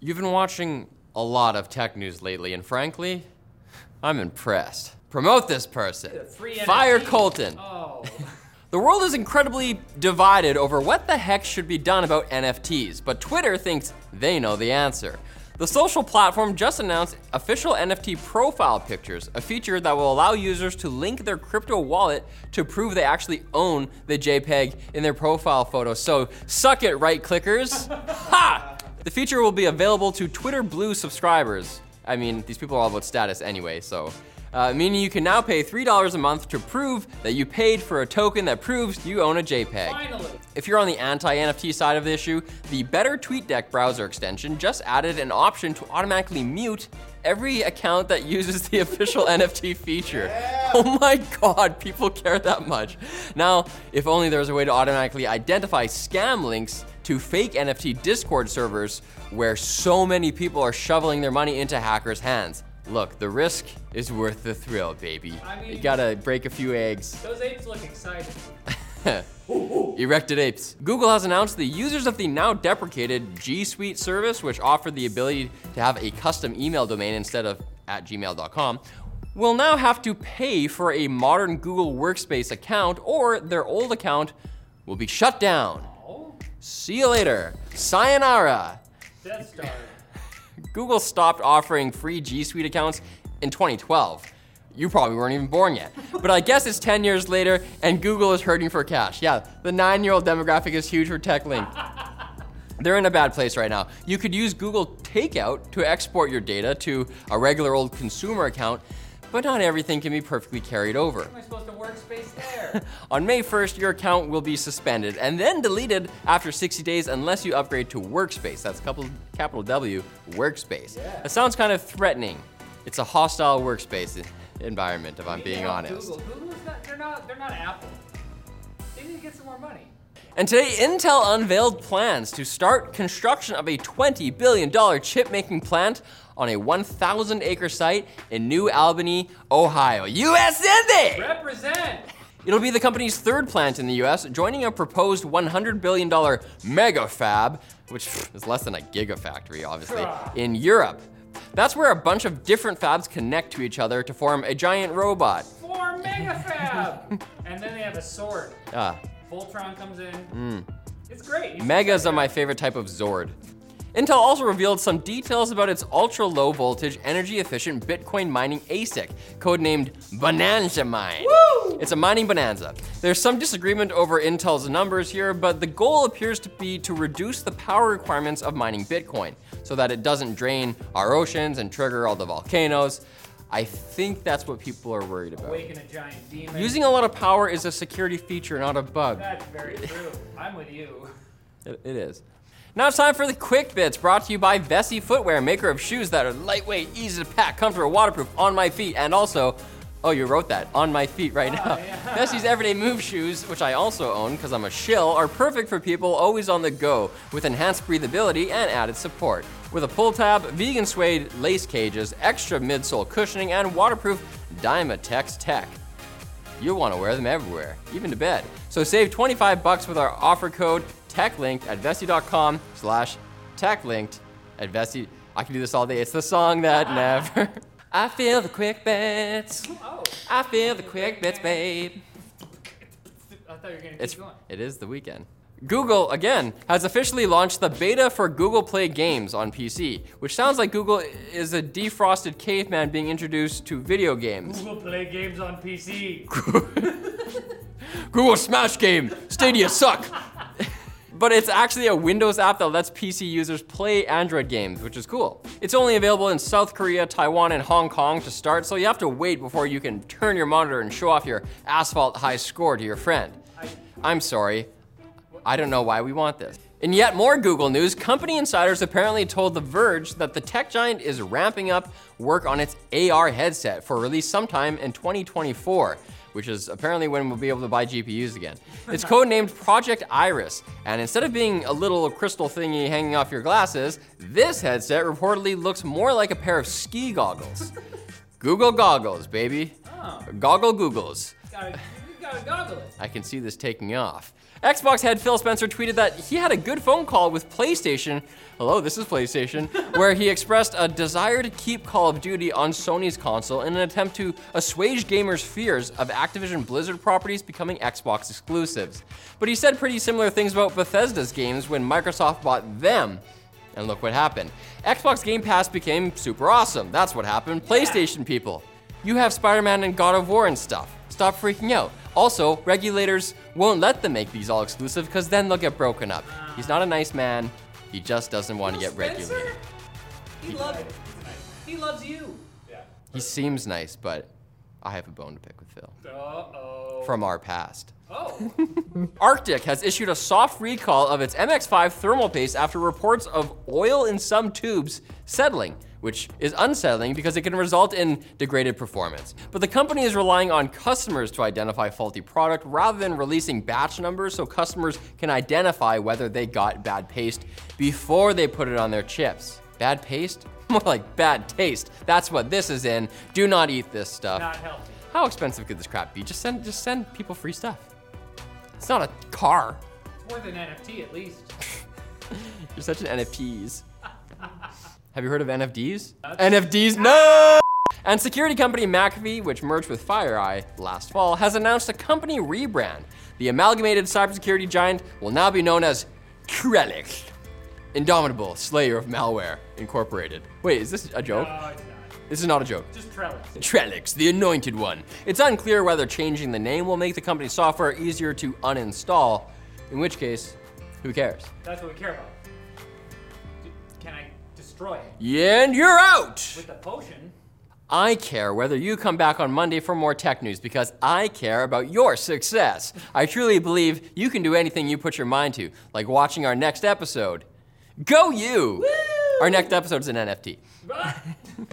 You've been watching a lot of tech news lately, and frankly, I'm impressed. Promote this person. Fire Colton. Oh. The world is incredibly divided over what the heck should be done about NFTs, but Twitter thinks they know the answer. The social platform just announced official NFT profile pictures, a feature that will allow users to link their crypto wallet to prove they actually own the JPEG in their profile photo. So suck it, right clickers. ha! The feature will be available to Twitter Blue subscribers. I mean, these people are all about status anyway, so. Uh, meaning you can now pay $3 a month to prove that you paid for a token that proves you own a JPEG. Finally. If you're on the anti-NFT side of the issue, the Better TweetDeck browser extension just added an option to automatically mute every account that uses the official NFT feature. Oh my god, people care that much. Now, if only there was a way to automatically identify scam links to fake NFT Discord servers where so many people are shoveling their money into hackers' hands. Look, the risk is worth the thrill, baby. I mean- you gotta break a few eggs. Those apes look excited. Erected apes. Google has announced the users of the now deprecated G Suite service, which offered the ability to have a custom email domain instead of at gmail.com, will now have to pay for a modern Google Workspace account or their old account will be shut down. See you later. Sayonara. Death Star. Google stopped offering free G Suite accounts in 2012. You probably weren't even born yet. But I guess it's 10 years later and Google is hurting for cash. Yeah, the nine year old demographic is huge for TechLinked. They're in a bad place right now. You could use Google Takeout to export your data to a regular old consumer account, but not everything can be perfectly carried over. Am I supposed to workspace? On May 1st, your account will be suspended and then deleted after 60 days unless you upgrade to Workspace. That's couple, capital W, Workspace. Yeah. It sounds kind of threatening. It's a hostile workspace environment, if I'm being know, honest. Google. Google's not. They're not. They're not Apple. They need to get some more money. And today, Intel unveiled plans to start construction of a $20 billion chip making plant on a 1,000 acre site in New Albany, Ohio. USA! Represent. It'll be the company's third plant in the US, joining a proposed $100 billion mega fab, which is less than a gigafactory, obviously, in Europe. That's where a bunch of different fabs connect to each other to form a giant robot. Four megafab. and then they have a sword. Ah, Voltron comes in. It's great. Megas are my favorite type of Zord. Intel also revealed some details about its ultra low voltage, energy efficient Bitcoin mining ASIC, codenamed Bonanza Mine. It's a mining bonanza. There's some disagreement over Intel's numbers here, but the goal appears to be to reduce the power requirements of mining Bitcoin so that it doesn't drain our oceans and trigger all the volcanoes. I think that's what people are worried about. Awaken a giant demon. Using a lot of power is a security feature, not a bug. That's very true. I'm with you. It, it is. Now it's time for the quick bits brought to you by Vessi Footwear, maker of shoes that are lightweight, easy to pack, comfortable, waterproof, on my feet, and also, oh, you wrote that, on my feet right now. yeah. Vessi's everyday move shoes, which I also own because I'm a shill, are perfect for people always on the go with enhanced breathability and added support. With a pull tab, vegan suede lace cages, extra midsole cushioning, and waterproof Dymatex tech. You'll want to wear them everywhere, even to bed. So save 25 bucks with our offer code TechLinked at Vessi.com slash TechLinked at Vessi. I can do this all day. It's the song that never. I feel the quick bits. Oh, I feel the quick bits, babe. I thought you were gonna keep It's going. it is the weekend. Google again has officially launched the beta for Google Play Games on PC, which sounds like Google is a defrosted caveman being introduced to video games. Google Play games on PC. Google Smash Game, Stadia suck. but it's actually a Windows app that lets PC users play Android games, which is cool. It's only available in South Korea, Taiwan, and Hong Kong to start, so you have to wait before you can turn your monitor and show off your asphalt high score to your friend. I'm sorry, I don't know why we want this. In yet more Google news, company insiders apparently told The Verge that the tech giant is ramping up work on its AR headset for release sometime in 2024, which is apparently when we'll be able to buy GPUs again. It's codenamed Project Iris, and instead of being a little crystal thingy hanging off your glasses, this headset reportedly looks more like a pair of ski goggles. Google goggles, baby. Oh. Goggle Googles. Gotta, you gotta goggle it. I can see this taking off. Xbox head Phil Spencer tweeted that he had a good phone call with PlayStation. Hello, this is PlayStation, where he expressed a desire to keep Call of Duty on Sony's console in an attempt to assuage gamers' fears of Activision Blizzard properties becoming Xbox exclusives. But he said pretty similar things about Bethesda's games when Microsoft bought them. And look what happened. Xbox Game Pass became super awesome. That's what happened. PlayStation people, you have Spider Man and God of War and stuff. Stop freaking out. Also, regulators won't let them make these all exclusive because then they'll get broken up. He's not a nice man. He just doesn't want to get Spencer? regulated. He loves. He loves you. Yeah. He seems nice, but I have a bone to pick with Phil Uh oh. from our past. Oh. Arctic has issued a soft recall of its MX5 thermal paste after reports of oil in some tubes settling, which is unsettling because it can result in degraded performance. But the company is relying on customers to identify faulty product rather than releasing batch numbers so customers can identify whether they got bad paste before they put it on their chips. Bad paste? More like bad taste. That's what this is in. Do not eat this stuff. Not healthy. How expensive could this crap be? Just send just send people free stuff. It's not a car. It's worth an NFT at least. You're such an NFTs. Have you heard of NFDs? NFDs? No! And security company McAfee, which merged with FireEye last fall, has announced a company rebrand. The amalgamated cybersecurity giant will now be known as Trellix. Indomitable Slayer of Malware Incorporated. Wait, is this a joke? No, it's not. This is not a joke. Just trellis. Trellix, the anointed one. It's unclear whether changing the name will make the company's software easier to uninstall, in which case, who cares? That's what we care about. D- Can I destroy it and you're out! with the potion? I care whether you come back on Monday for more tech news because I care about your success. I truly believe you can do anything you put your mind to, like watching our next episode. Go you! Our next episode is an NFT.